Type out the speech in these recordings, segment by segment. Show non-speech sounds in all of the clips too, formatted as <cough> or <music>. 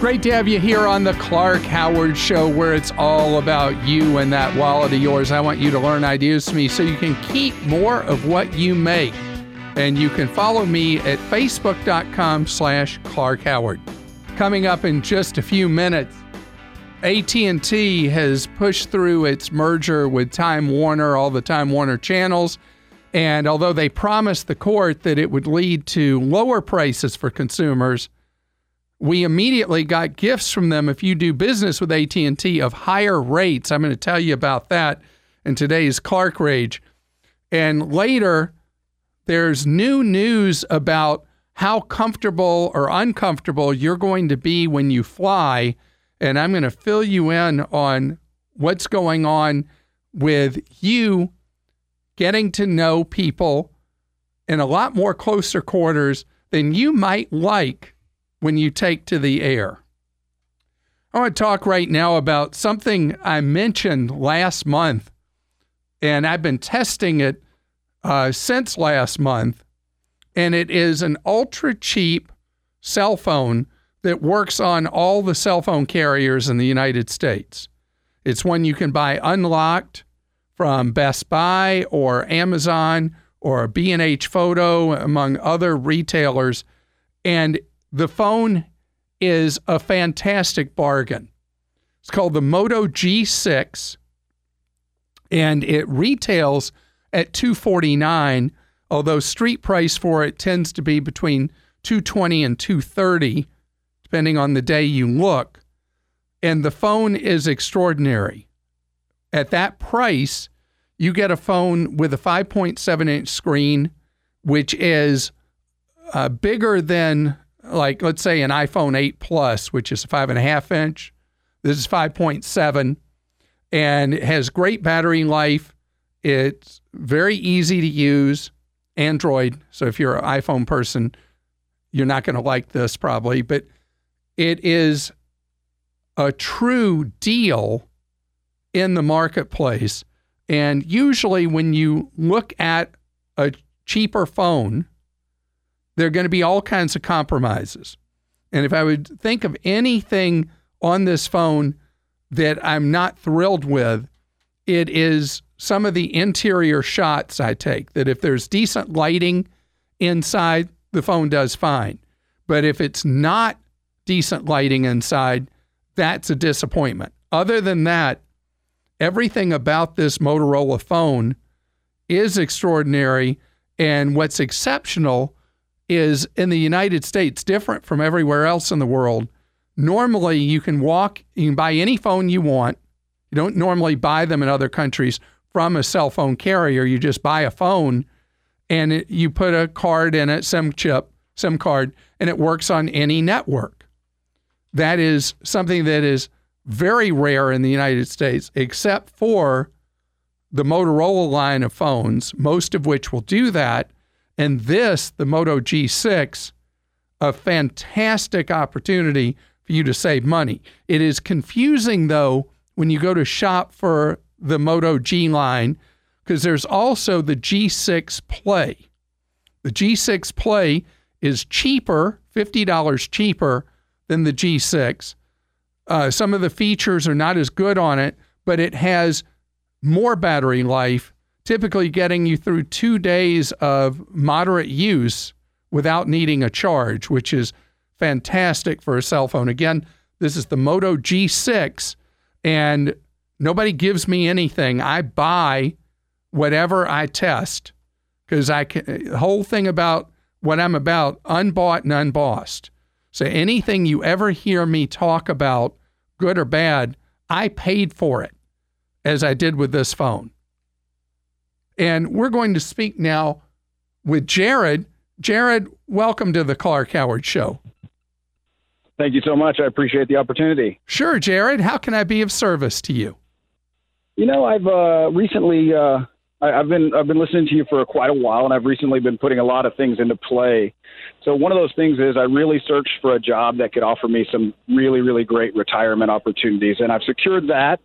Great to have you here on the Clark Howard Show, where it's all about you and that wallet of yours. I want you to learn ideas from me so you can keep more of what you make. And you can follow me at facebook.com slash Clark Howard. Coming up in just a few minutes, AT&T has pushed through its merger with Time Warner, all the Time Warner channels. And although they promised the court that it would lead to lower prices for consumers, we immediately got gifts from them if you do business with AT&T of higher rates. I'm going to tell you about that in today's Clark Rage. And later, there's new news about how comfortable or uncomfortable you're going to be when you fly. And I'm going to fill you in on what's going on with you getting to know people in a lot more closer quarters than you might like when you take to the air. I want to talk right now about something I mentioned last month, and I've been testing it uh, since last month, and it is an ultra cheap cell phone that works on all the cell phone carriers in the United States. It's one you can buy unlocked from Best Buy or Amazon or B&H Photo among other retailers and the phone is a fantastic bargain. It's called the Moto G6 and it retails at 249 although street price for it tends to be between 220 and 230 depending on the day you look and the phone is extraordinary at that price you get a phone with a 5.7 inch screen which is uh, bigger than like let's say an iPhone 8 Plus, which is five and a half inch. This is 5.7 and it has great battery life. It's very easy to use. Android. So if you're an iPhone person, you're not going to like this probably, but it is a true deal in the marketplace. And usually, when you look at a cheaper phone, there are going to be all kinds of compromises. And if I would think of anything on this phone that I'm not thrilled with, it is some of the interior shots I take. That if there's decent lighting inside, the phone does fine. But if it's not decent lighting inside, that's a disappointment. Other than that, everything about this Motorola phone is extraordinary. And what's exceptional is in the United States different from everywhere else in the world. Normally, you can walk, you can buy any phone you want. You don't normally buy them in other countries from a cell phone carrier. You just buy a phone and it, you put a card in it, SIM chip, SIM card, and it works on any network. That is something that is very rare in the United States, except for the Motorola line of phones, most of which will do that. And this, the Moto G6, a fantastic opportunity for you to save money. It is confusing, though, when you go to shop for the Moto G line, because there's also the G6 Play. The G6 Play is cheaper, $50 cheaper than the G6. Uh, some of the features are not as good on it, but it has more battery life typically getting you through two days of moderate use without needing a charge, which is fantastic for a cell phone. Again, this is the Moto G6, and nobody gives me anything. I buy whatever I test because I can, the whole thing about what I'm about, unbought and unbossed. So anything you ever hear me talk about, good or bad, I paid for it, as I did with this phone. And we're going to speak now with Jared. Jared, welcome to the Clark Howard Show. Thank you so much. I appreciate the opportunity. Sure, Jared. How can I be of service to you? You know, I've uh, recently uh, I, have been I've been listening to you for quite a while, and I've recently been putting a lot of things into play. So one of those things is I really searched for a job that could offer me some really really great retirement opportunities, and I've secured that.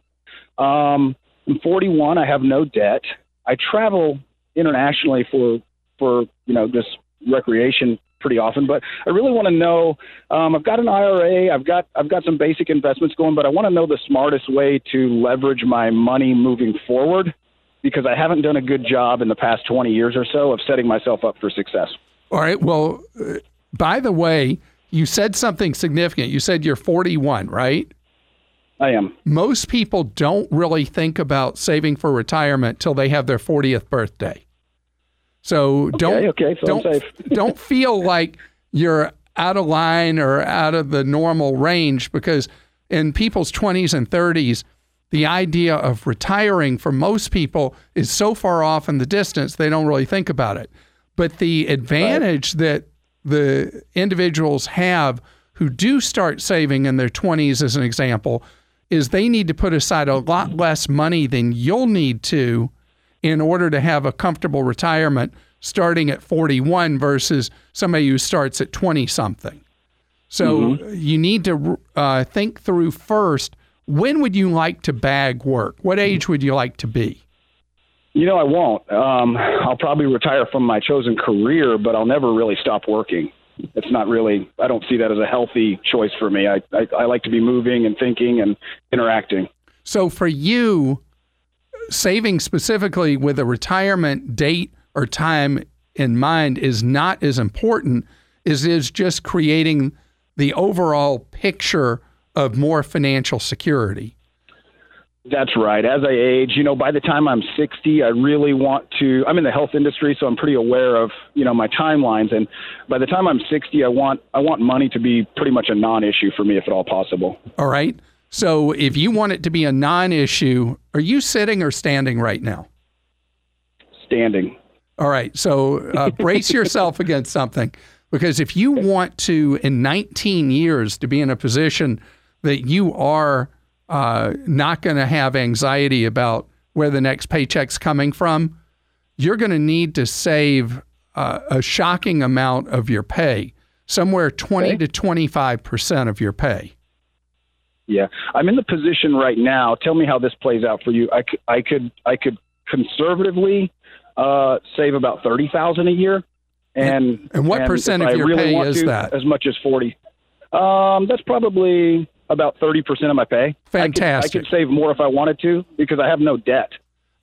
Um, I'm 41. I have no debt. I travel internationally for for you know just recreation pretty often. But I really want to know. Um, I've got an IRA. I've got I've got some basic investments going, but I want to know the smartest way to leverage my money moving forward because I haven't done a good job in the past 20 years or so of setting myself up for success. All right. Well, uh, by the way, you said something significant. You said you're 41, right? I am. Most people don't really think about saving for retirement till they have their 40th birthday. So Okay, don't okay, so don't <laughs> don't feel like you're out of line or out of the normal range because in people's 20s and 30s the idea of retiring for most people is so far off in the distance they don't really think about it. But the advantage that the individuals have who do start saving in their 20s as an example is they need to put aside a lot less money than you'll need to in order to have a comfortable retirement starting at 41 versus somebody who starts at 20 something. So you need to uh, think through first when would you like to bag work? What age would you like to be? You know, I won't. Um, I'll probably retire from my chosen career, but I'll never really stop working. It's not really. I don't see that as a healthy choice for me. I, I, I like to be moving and thinking and interacting. So for you, saving specifically with a retirement date or time in mind is not as important as is just creating the overall picture of more financial security. That's right. As I age, you know, by the time I'm 60, I really want to. I'm in the health industry, so I'm pretty aware of you know my timelines. And by the time I'm 60, I want I want money to be pretty much a non-issue for me, if at all possible. All right. So if you want it to be a non issue, are you sitting or standing right now? Standing. All right. So uh, <laughs> brace yourself against something because if you want to, in 19 years, to be in a position that you are uh, not going to have anxiety about where the next paycheck's coming from, you're going to need to save uh, a shocking amount of your pay, somewhere 20 Okay. to 25 percent of your pay. Yeah, I'm in the position right now. Tell me how this plays out for you. I could I could I could conservatively uh, save about thirty thousand a year, and And what if percent of your really pay is to, that? As much as forty. Um, that's probably about thirty percent of my pay. Fantastic. I could, I could save more if I wanted to because I have no debt.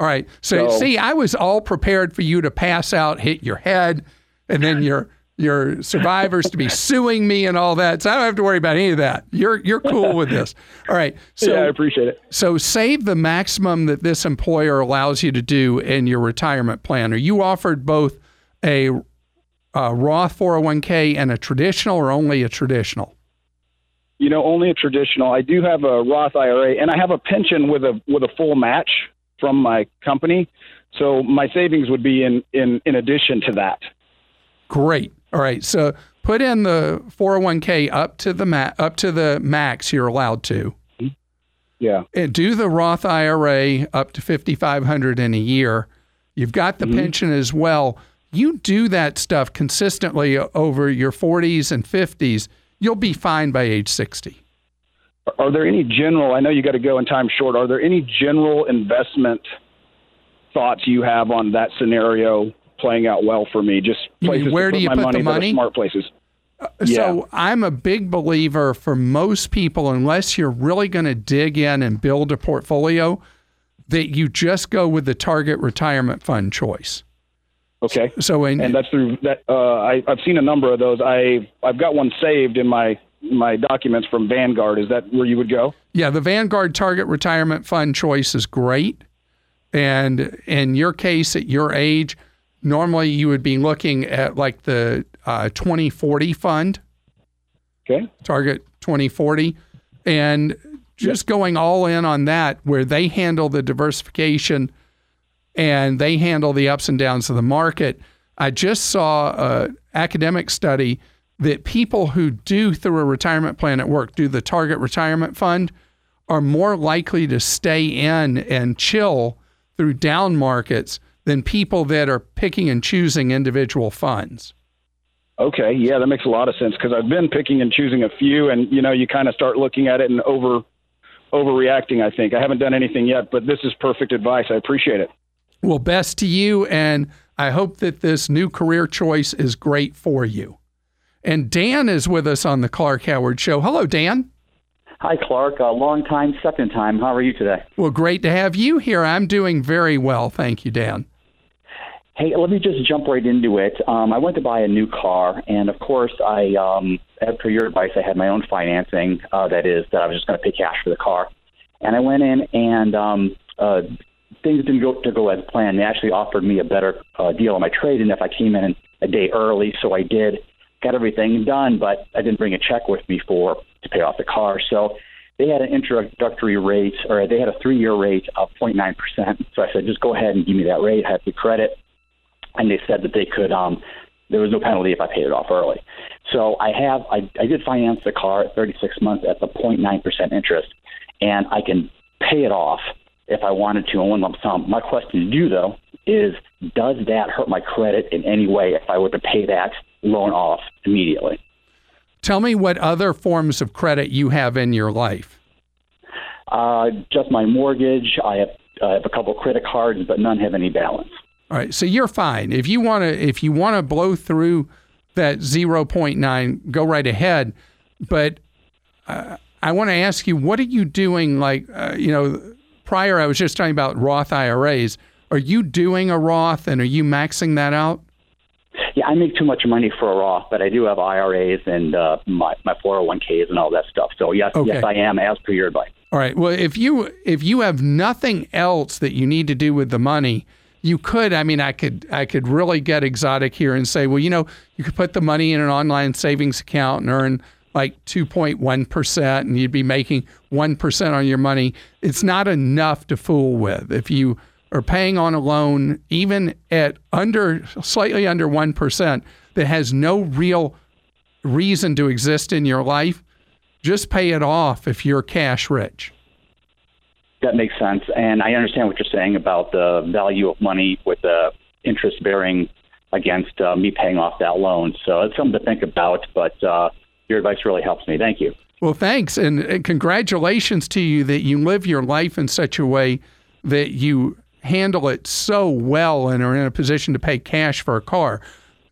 All right. So, So- see, I was all prepared for you to pass out, hit your head, and then your your survivors to be <laughs> suing me and all that. So I don't have to worry about any of that. You're you're cool with this. All right. <laughs> So yeah, I appreciate it. so save the maximum that this employer allows you to do in your retirement plan. Are you offered both a, uh Roth 401k and a traditional, or only a traditional? You know, only a traditional. I do have a Roth IRA, and I have a pension with a with a full match from my company. So my savings would be in in in addition to that. Great. All right. So put in the 401k up to the ma- up to the max you're allowed to. Mm-hmm. Yeah. And do the Roth IRA up to 5500 in a year. You've got the mm-hmm. pension as well. You do that stuff consistently over your 40s and 50s, you'll be fine by age 60. Are there any general? I know you got to go in time short. Are there any general investment thoughts you have on that scenario playing out well for me? Just places where do you put the money, are money? smart places. Uh, so I'm a big believer for most people, unless you're really going to dig in and build a portfolio, that you just go with the target retirement fund choice. Okay. So in And that's through that. Uh, I, I've seen a number of those. I I've got one saved in my my documents from Vanguard. Is that where you would go? Yeah, the Vanguard Target Retirement Fund choice is great. And in your case, at your age, normally you would be looking at like the uh, 2040 fund, Okay. Target 2040, and just going all in on that, where they handle the diversification and they handle the ups and downs of the market. I just saw a academic study that people who do through a retirement plan at work do the target retirement fund are more likely to stay in and chill through down markets than people that are picking and choosing individual funds. Okay. Yeah, that makes a lot of sense because I've been picking and choosing a few, and you know, you kind of start looking at it and over overreacting. I think I haven't done anything yet, but this is perfect advice. I appreciate it. Well, best to you, and I hope that this new career choice is great for you. And Dan is with us on the Clark Howard Show. Hello, Dan. Hi, Clark. A long time, second time. How are you today? Well, great to have you here. I'm doing very well. Thank you, Dan. Hey, let me just jump right into it. Um, I went to buy a new car, and of course, I, um, as per your advice, I had my own financing. Uh, that is, that I was just going to pay cash for the car. And I went in, and um, uh, things didn't go to go as planned. They actually offered me a better uh, deal on my trade, and if I came in a day early, so I did. Got everything done, but I didn't bring a check with me for to pay off the car. So they had an introductory rate, or they had a three-year rate of 0.9 percent. So I said, just go ahead and give me that rate. I have the credit and they said that they could. Um, there was no penalty if I paid it off early. So I have I, I did finance the car at 36 months at the 0.9 percent interest, and I can pay it off if I wanted to in one lump sum. My question to you though is, does that hurt my credit in any way if I were to pay that loan off immediately? Tell me what other forms of credit you have in your life. Uh, just my mortgage. I have, I have a couple credit cards, but none have any balance. All right, so you're fine. If you want to if you want to blow through that 0.9, go right ahead. But uh, I want to ask you, what are you doing? Like, uh, you know, prior I was just talking about Roth IRAs. Are you doing a Roth and are you maxing that out? Yeah, I make too much money for a Roth, but I do have IRAs and uh, my my 401ks and all that stuff. So yes, okay. yes, I am as per your advice. All right. Well, if you if you have nothing else that you need to do with the money, you could i mean i could i could really get exotic here and say well you know you could put the money in an online savings account and earn like 2.1% and you'd be making 1% on your money it's not enough to fool with if you are paying on a loan even at under slightly under 1% that has no real reason to exist in your life just pay it off if you're cash rich that makes sense, and I understand what you're saying about the value of money with the interest bearing against uh, me paying off that loan. So it's something to think about. But uh, your advice really helps me. Thank you. Well, thanks, and, and congratulations to you that you live your life in such a way that you handle it so well and are in a position to pay cash for a car.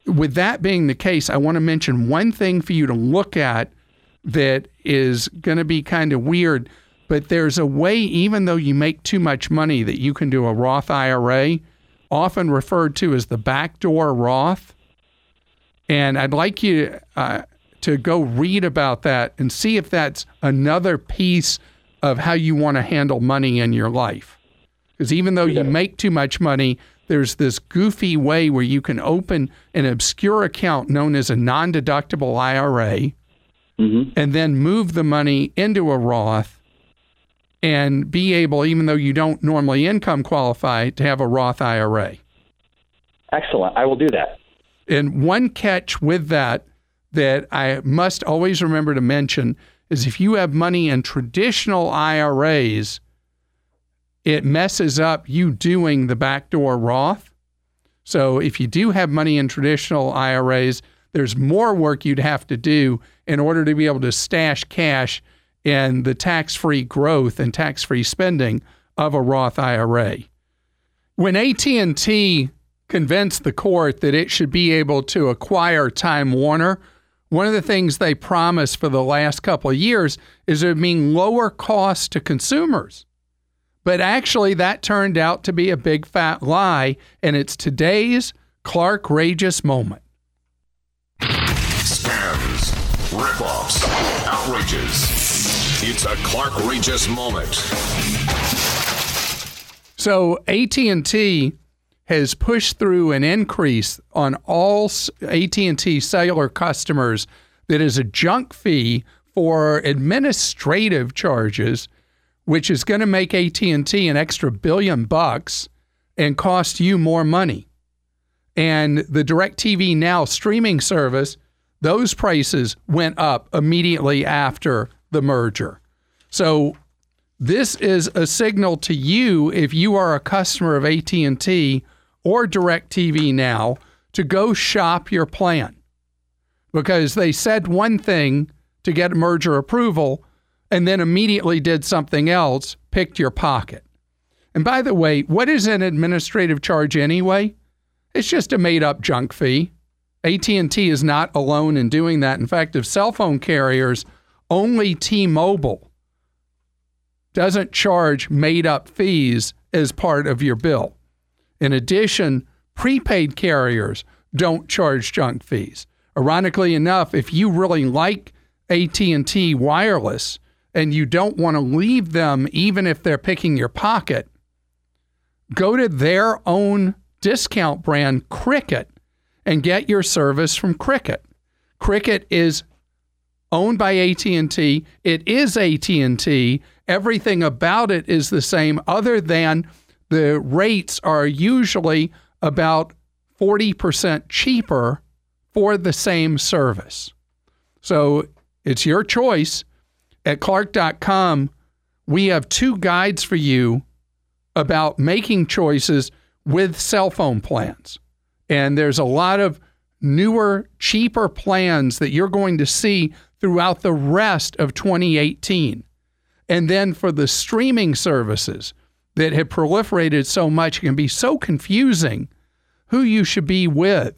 With that being the case, I want to mention one thing for you to look at that is going to be kind of weird but there's a way, even though you make too much money, that you can do a Roth IRA, often referred to as the backdoor Roth. And I'd like you uh, to go read about that and see if that's another piece of how you want to handle money in your life. Because even though you make too much money, there's this goofy way where you can open an obscure account known as a non deductible IRA mm-hmm. and then move the money into a Roth and be able, even though you don't normally income qualify, to have a Roth IRA. Excellent. I will do that. And one catch with that that I must always remember to mention is if you have money in traditional IRAs, it messes up you doing the backdoor Roth. So if you do have money in traditional IRAs, there's more work you'd have to do in order to be able to stash cash in the tax-free growth and tax-free spending of a Roth IRA. When AT&T convinced the court that it should be able to acquire Time Warner, one of the things they promised for the last couple of years is it would mean lower costs to consumers. But actually, that turned out to be a big fat lie, and it's today's Clark Rageous moment. Scams, ripoffs, outrages. It's a Clark Regis moment. So AT&T has pushed through an increase on all AT&T cellular customers that is a junk fee for administrative charges which is going to make AT&T an extra billion bucks and cost you more money. And the DirecTV Now streaming service, those prices went up immediately after the merger. So this is a signal to you if you are a customer of AT&T or DirecTV now to go shop your plan. Because they said one thing to get merger approval and then immediately did something else, picked your pocket. And by the way, what is an administrative charge anyway? It's just a made up junk fee. AT&T is not alone in doing that. In fact, of cell phone carriers, only T-Mobile doesn't charge made-up fees as part of your bill. In addition, prepaid carriers don't charge junk fees. Ironically enough, if you really like AT&T wireless and you don't want to leave them even if they're picking your pocket, go to their own discount brand Cricket and get your service from Cricket. Cricket is owned by AT&T. It is AT&T. Everything about it is the same other than the rates are usually about 40% cheaper for the same service. So it's your choice. At clark.com, we have two guides for you about making choices with cell phone plans. And there's a lot of newer, cheaper plans that you're going to see throughout the rest of 2018. And then for the streaming services that have proliferated so much, can be so confusing who you should be with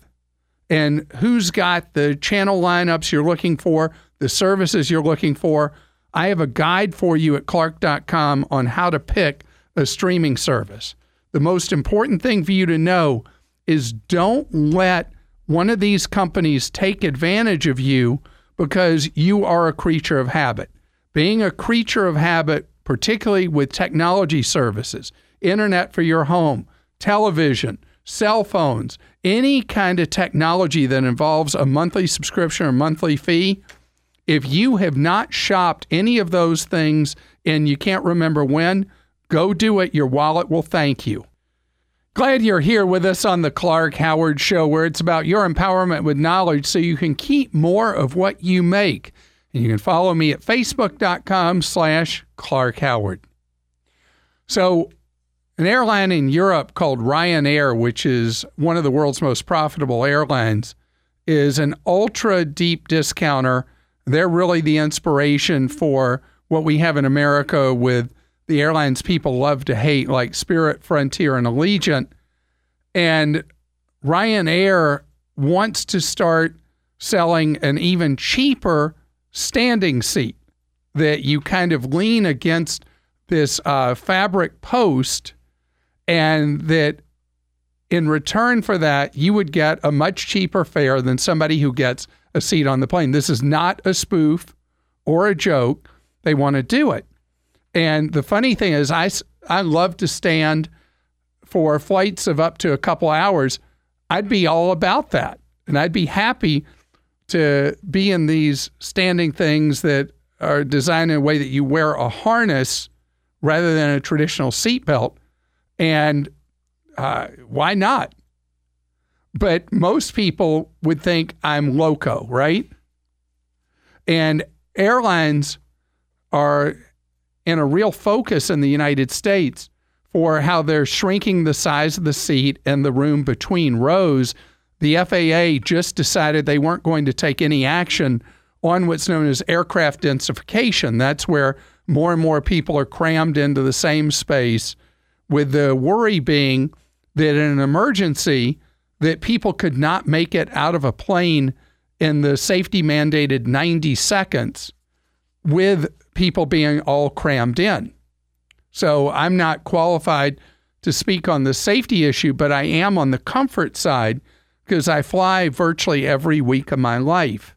and who's got the channel lineups you're looking for, the services you're looking for. I have a guide for you at clark.com on how to pick a streaming service. The most important thing for you to know is don't let one of these companies take advantage of you because you are a creature of habit. Being a creature of habit, particularly with technology services, internet for your home, television, cell phones, any kind of technology that involves a monthly subscription or monthly fee, if you have not shopped any of those things and you can't remember when, go do it. Your wallet will thank you. Glad you're here with us on the Clark Howard Show, where it's about your empowerment with knowledge so you can keep more of what you make. And you can follow me at facebook.com slash Clark Howard. So an airline in Europe called Ryanair, which is one of the world's most profitable airlines, is an ultra deep discounter. They're really the inspiration for what we have in America with the airlines people love to hate, like Spirit, Frontier, and Allegiant. And Ryanair wants to start selling an even cheaper standing seat that you kind of lean against this uh, fabric post, and that in return for that, you would get a much cheaper fare than somebody who gets a seat on the plane. This is not a spoof or a joke. They want to do it. And the funny thing is, I, I love to stand for flights of up to a couple hours. I'd be all about that. And I'd be happy to be in these standing things that are designed in a way that you wear a harness rather than a traditional seatbelt. And uh, why not? But most people would think I'm loco, right? And airlines are in a real focus in the United States for how they're shrinking the size of the seat and the room between rows. The FAA just decided they weren't going to take any action on what's known as aircraft densification. That's where more and more people are crammed into the same space, with the worry being that in an emergency, that people could not make it out of a plane in the safety mandated 90 seconds with people being all crammed in. So I'm not qualified to speak on the safety issue, but I am on the comfort side because I fly virtually every week of my life.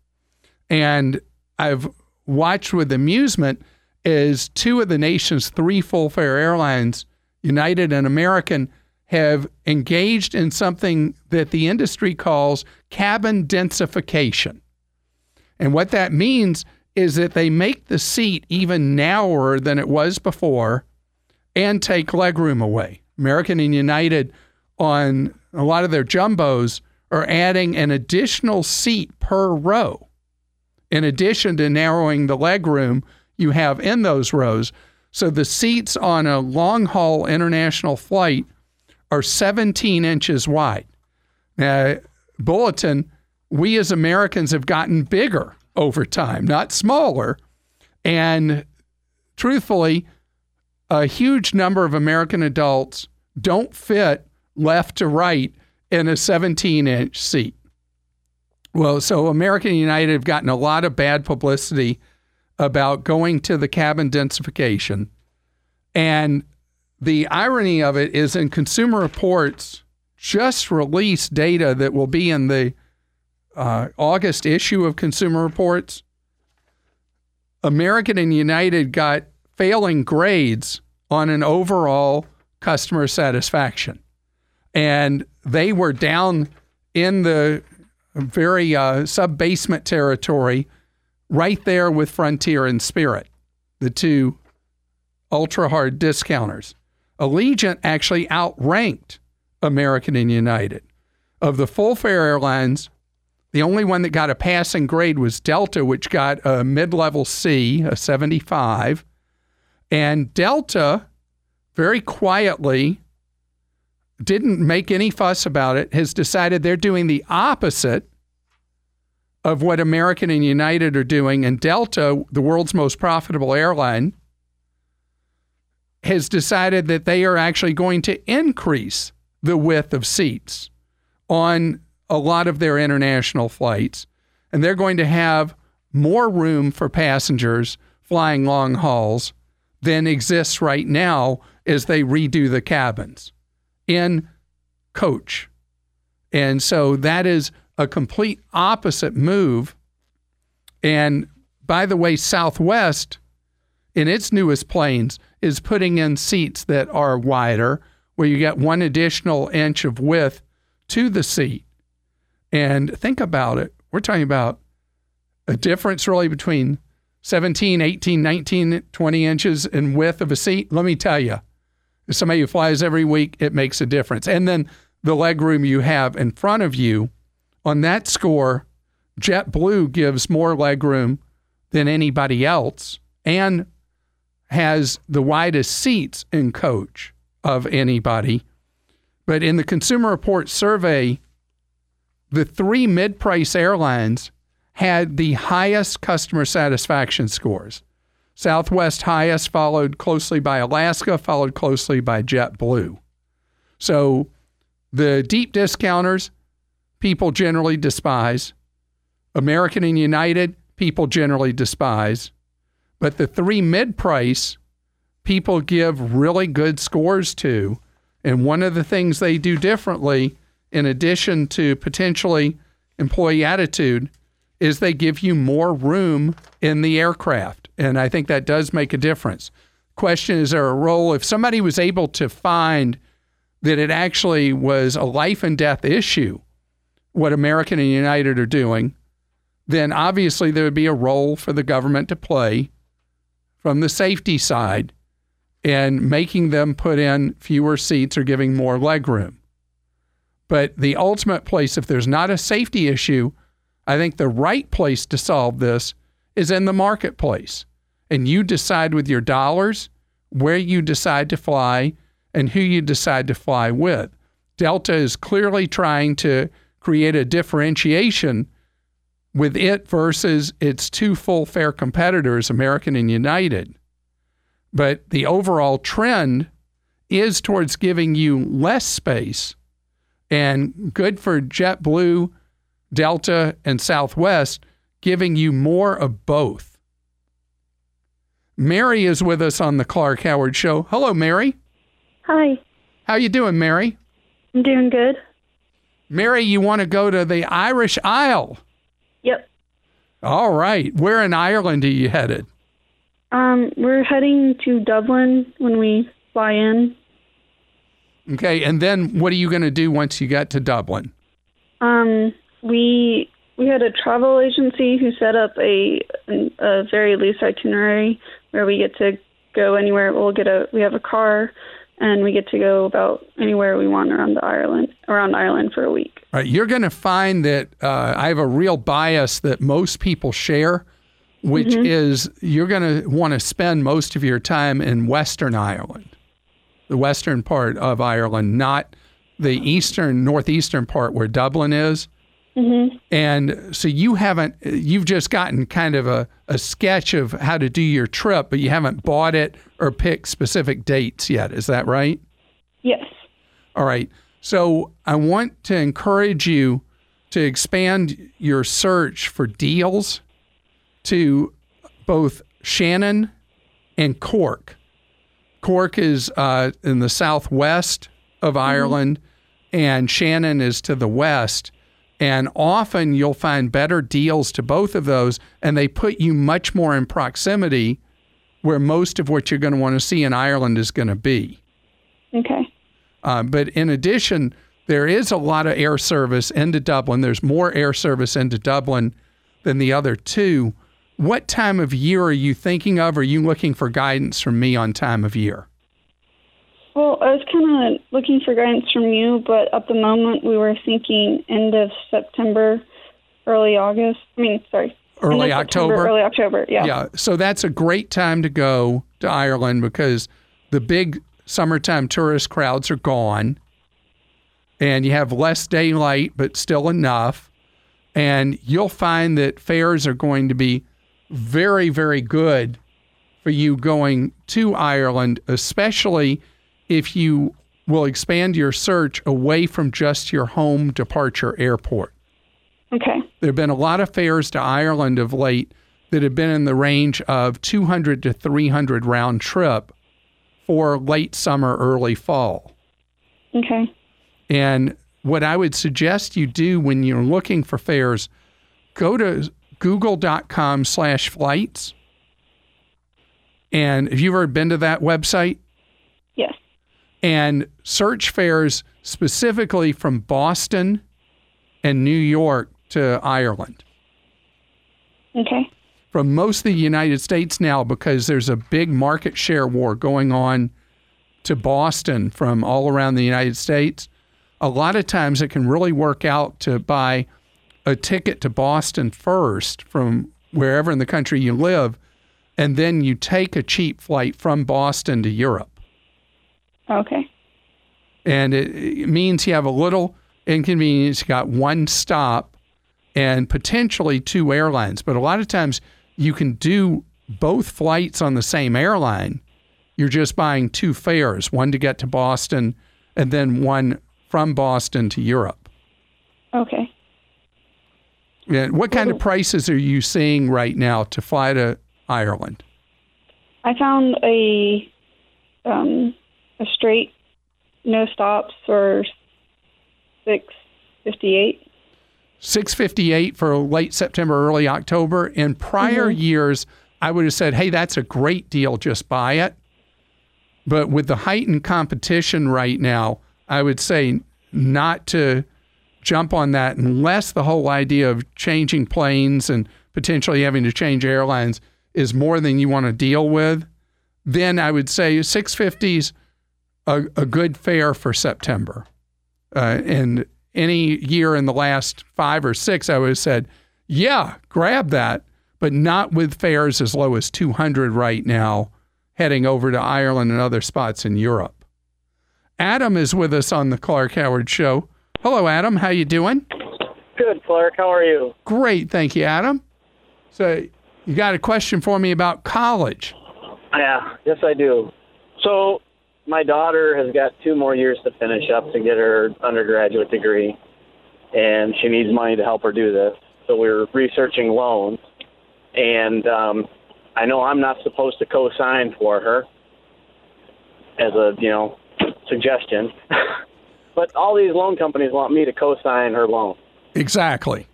And I've watched with amusement as two of the nation's three full fare airlines, United and American, have engaged in something that the industry calls cabin densification. And what that means is that they make the seat even narrower than it was before and take legroom away. American and United on a lot of their jumbos are adding an additional seat per row. In addition to narrowing the legroom you have in those rows. So the seats on a long haul international flight are 17 inches wide. Now, Bulletin, we as Americans have gotten bigger over time, not smaller. And truthfully, a huge number of American adults don't fit left to right in a 17 inch seat. Well, so American United have gotten a lot of bad publicity about going to the cabin densification. And the irony of it is in Consumer Reports just released data that will be in the uh, August issue of Consumer Reports. American and United got failing grades on an overall customer satisfaction. And they were down in the very uh, sub basement territory, right there with Frontier and Spirit, the two ultra hard discounters. Allegiant actually outranked American and United. Of the full fare airlines, the only one that got a passing grade was Delta, which got a mid level C, a 75. And Delta, very quietly, didn't make any fuss about it, has decided they're doing the opposite of what American and United are doing. And Delta, the world's most profitable airline, has decided that they are actually going to increase the width of seats on a lot of their international flights. And they're going to have more room for passengers flying long hauls than exists right now as they redo the cabins in coach. And so that is a complete opposite move. And by the way, Southwest, in its newest planes, is putting in seats that are wider, where you get one additional inch of width to the seat. And think about it. We're talking about a difference really between 17, 18, 19, 20 inches in width of a seat. Let me tell you, somebody who flies every week, it makes a difference. And then the leg room you have in front of you on that score, JetBlue gives more leg room than anybody else and has the widest seats in coach of anybody. But in the Consumer Report survey, the three mid price airlines had the highest customer satisfaction scores. Southwest highest, followed closely by Alaska, followed closely by JetBlue. So the deep discounters, people generally despise. American and United, people generally despise. But the three mid price, people give really good scores to. And one of the things they do differently, in addition to potentially employee attitude, is they give you more room in the aircraft. And I think that does make a difference. Question is there a role? If somebody was able to find that it actually was a life and death issue, what American and United are doing, then obviously there would be a role for the government to play from the safety side and making them put in fewer seats or giving more leg room. But the ultimate place, if there's not a safety issue, I think the right place to solve this is in the marketplace. And you decide with your dollars where you decide to fly and who you decide to fly with. Delta is clearly trying to create a differentiation with it versus its two full fare competitors, American and United. But the overall trend is towards giving you less space and good for JetBlue, Delta, and Southwest, giving you more of both. Mary is with us on the Clark Howard Show. Hello, Mary. Hi. How you doing, Mary? I'm doing good. Mary, you want to go to the Irish Isle? Yep. All right. Where in Ireland are you headed? Um, we're heading to Dublin when we fly in. Okay, and then what are you going to do once you get to Dublin? Um, we we had a travel agency who set up a a very loose itinerary where we get to go anywhere. We'll get a we have a car and we get to go about anywhere we want around the Ireland around Ireland for a week. All right, you're going to find that uh, I have a real bias that most people share, which Mm-hmm. is you're going to want to spend most of your time in Western Ireland, the western part of Ireland, not the eastern northeastern part where Dublin is. Mm-hmm. And so you haven't, you've just gotten kind of a, a sketch of how to do your trip, but you haven't bought it or picked specific dates yet. Is that right? Yes. All right. So I want to encourage you to expand your search for deals to both Shannon and Cork. Cork is uh, in the southwest of Ireland, and Shannon is to the west. And often you'll find better deals to both of those, and they put you much more in proximity where most of what you're going to want to see in Ireland is going to be. Okay. Uh, but in addition, there is a lot of air service into Dublin. There's more air service into Dublin than the other two. What time of year are you thinking of? Are you looking for guidance from me on time of year? Well, I was kind of looking for guidance from you, but at the moment we were thinking end of September, early August. I mean, sorry, Early October? early October. Yeah. Yeah, so that's a great time to go to Ireland because the big summertime tourist crowds are gone and you have less daylight, but still enough. And you'll find that fares are going to be very, very good for you going to Ireland, especially if you will expand your search away from just your home departure airport. Okay. There have been a lot of fares to Ireland of late that have been in the range of 200 to 300 round trip for late summer, early fall. Okay. And what I would suggest you do when you're looking for fares, go to google.com slash flights. And have you ever been to that website? Yes. And search fares specifically from Boston and New York to Ireland. Okay. from most of the United States now because there's a big market share war going on to Boston from all around the United States. A lot of times it can really work out to buy a ticket to Boston first from wherever in the country you live, and then you take a cheap flight from Boston to Europe. Okay. And it, it means you have a little inconvenience. You got one stop and potentially two airlines. But a lot of times you can do both flights on the same airline. You're just buying two fares, one to get to Boston and then one from Boston to Europe. Okay. And what kind of prices are you seeing right now to fly to Ireland? I found a um, a straight, no stops for six fifty eight. 658 for late September, early October. In prior mm-hmm. years, I would have said, hey, that's a great deal, just buy it. But with the heightened competition right now, I would say not to jump on that unless the whole idea of changing planes and potentially having to change airlines is more than you want to deal with. Then I would say 650s a, a good fare for September. Uh, and any year in the last five or six, I would have said, yeah, grab that, but not with fares as low as 200 right now, heading over to Ireland and other spots in Europe. Adam is with us on the Clark Howard Show. Hello, Adam. How you doing? Good, Clark. How are you? Great, thank you, Adam. So you got a question for me about college? Yeah, yes, I do. So, my daughter has got two more years to finish up to get her undergraduate degree, and she needs money to help her do this. So, we're researching loans, and um, I know I'm not supposed to co sign for her as a, you know, suggestion, <laughs> but all these loan companies want me to co sign her loan, Exactly.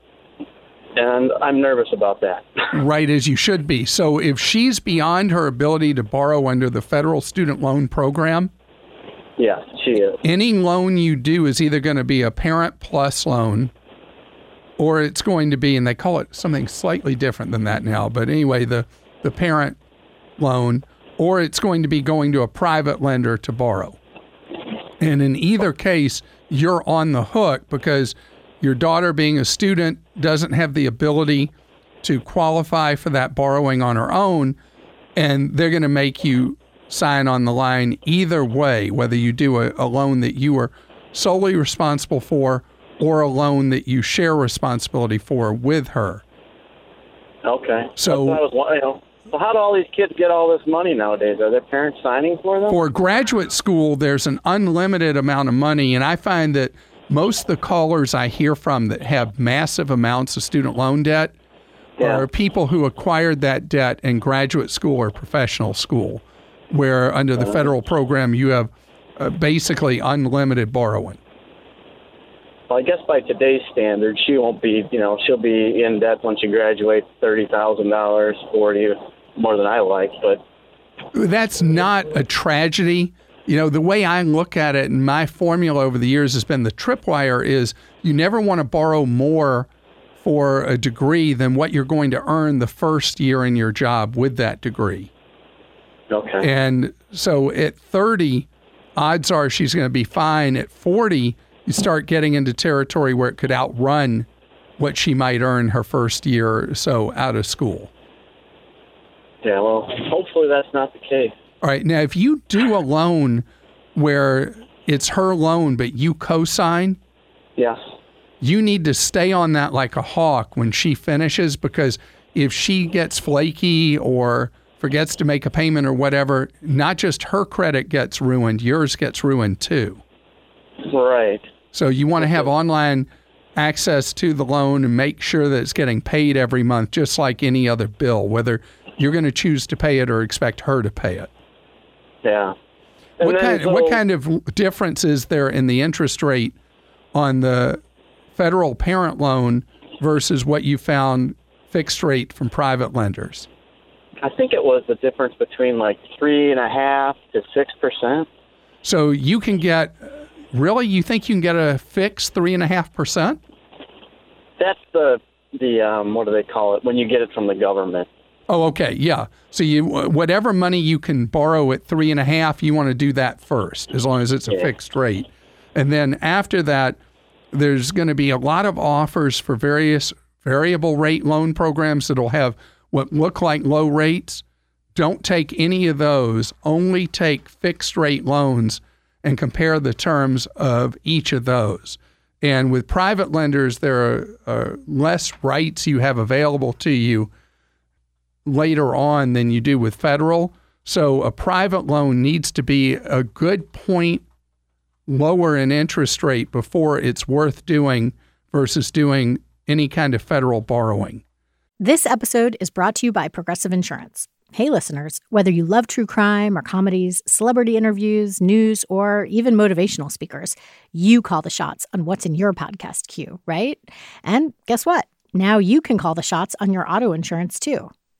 And I'm nervous about that. <laughs> right as you should be. So if she's beyond her ability to borrow under the federal student loan program, yes, she is. any loan you do is either going to be a parent plus loan or it's going to be and they call it something slightly different than that now, but anyway, the the parent loan or it's going to be going to a private lender to borrow. And in either case, you're on the hook because your daughter being a student doesn't have the ability to qualify for that borrowing on her own and they're going to make you sign on the line either way, whether you do a, a loan that you are solely responsible for or a loan that you share responsibility for with her. Okay. So- That's was, you know, so how do all these kids get all this money nowadays? Are their parents signing for them? For graduate school, there's an unlimited amount of money, and I find that most of the callers I hear from that have massive amounts of student loan debt Yeah. are people who acquired that debt in graduate school or professional school, where under the federal program you have uh, basically unlimited borrowing. Well, I guess by today's standards, she won't be. You know, she'll be in debt when she graduates, thirty thousand dollars, forty, more than I like. But That's not a tragedy. You know, the way I look at it and my formula over the years has been the tripwire is you never want to borrow more for a degree than what you're going to earn the first year in your job with that degree. okay, And so at 30, odds are she's going to be fine. At 40, you start getting into territory where it could outrun what she might earn her first year or so out of school. yeah. Well, hopefully that's not the case. All right. Now, if you do a loan where it's her loan, but you co sign, Yes. you need to stay on that like a hawk when she finishes because if she gets flaky or forgets to make a payment or whatever, not just her credit gets ruined, yours gets ruined too. Right. So you want to have online access to the loan and make sure that it's getting paid every month, just like any other bill, whether you're going to choose to pay it or expect her to pay it. Yeah. And What kind, what kind of difference is there in the interest rate on the federal parent loan versus what you found fixed rate from private lenders? I think it was the difference between like three and a half to six percent. So you can get, really, you think you can get a fixed three and a half percent? That's the the um, what do they call it when you get it from the government? Oh, okay, yeah. So you uh, whatever money you can borrow at three and a half, you want to do that first, as long as it's a Yeah. fixed rate, and then after that, there's going to be a lot of offers for various variable rate loan programs that'll have what look like low rates. Don't take any of those. Only take fixed rate loans and compare the terms of each of those. And with private lenders, there are, are less rights you have available to you later on than you do with federal. So a private loan needs to be a good point lower in interest rate before it's worth doing versus doing any kind of federal borrowing. This episode is brought to you by Progressive Insurance. Hey, listeners, whether you love true crime or comedies, celebrity interviews, news, or even motivational speakers, you call the shots on what's in your podcast queue, right? And guess what? Now you can call the shots on your auto insurance too.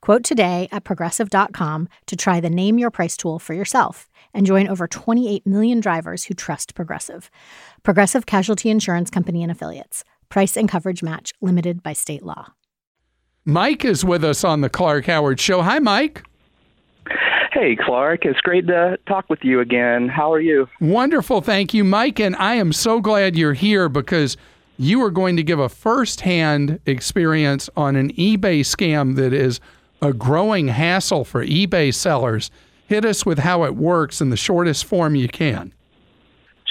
Quote today at progressive.com to try the Name Your Price tool for yourself and join over 28 million drivers who trust Progressive. Progressive Casualty Insurance Company and Affiliates. Price and coverage match limited by state law. Mike is with us on the Clark Howard Show. Hi, Mike. Hey, Clark. It's great to talk with you again. How are you? Wonderful. Thank you, Mike. And I am so glad you're here because you are going to give a firsthand experience on an eBay scam that is a growing hassle for eBay sellers. Hit us with how it works in the shortest form you can.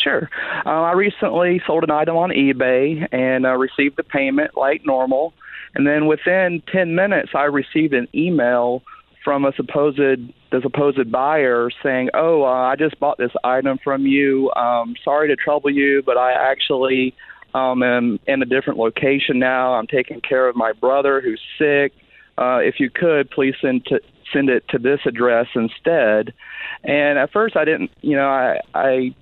Sure. Uh, I recently sold an item on eBay and uh, received the payment like normal. And then within 10 minutes, I received an email from a supposed the supposed buyer saying, "Oh, uh, I just bought this item from you. Um, sorry to trouble you, but I actually um, am in a different location now. I'm taking care of my brother who's sick. Uh, if you could, please send to send it to this address instead." And at first, I didn't, you know, I I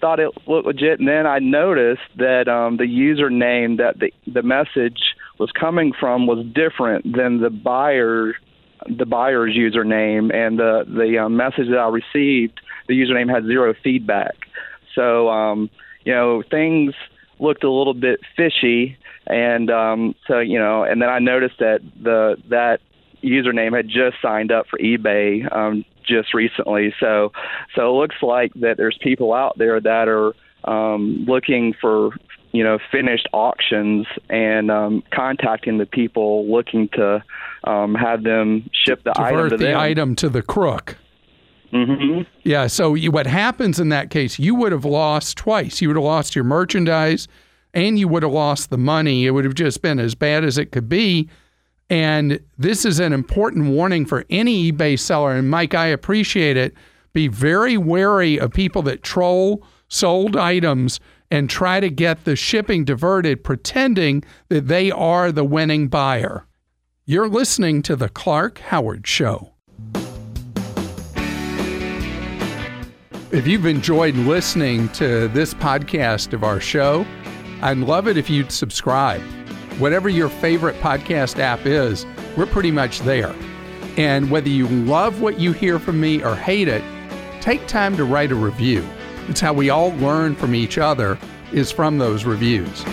thought it looked legit, and then I noticed that um, the username that the the message was coming from was different than the buyer the buyer's username, and the the um, message that I received, the username had zero feedback. So um, you know things looked a little bit fishy, and um, so you know, and then I noticed that the that username had just signed up for eBay um, just recently. So so it looks like that there's people out there that are um, looking for you know, finished auctions and um, contacting the people looking to um, have them ship the item Divert to the them. item to the crook. Mm-hmm. Yeah. So you, what happens in that case? You would have lost twice. You would have lost your merchandise, and you would have lost the money. It would have just been as bad as it could be. And this is an important warning for any eBay seller. And Mike, I appreciate it. Be very wary of people that troll sold items and try to get the shipping diverted, pretending that they are the winning buyer. You're listening to The Clark Howard Show. If you've enjoyed listening to this podcast of our show, I'd love it if you'd subscribe. Whatever your favorite podcast app is, we're pretty much there. And whether you love what you hear from me or hate it, take time to write a review. It's how we all learn from each other is from those reviews.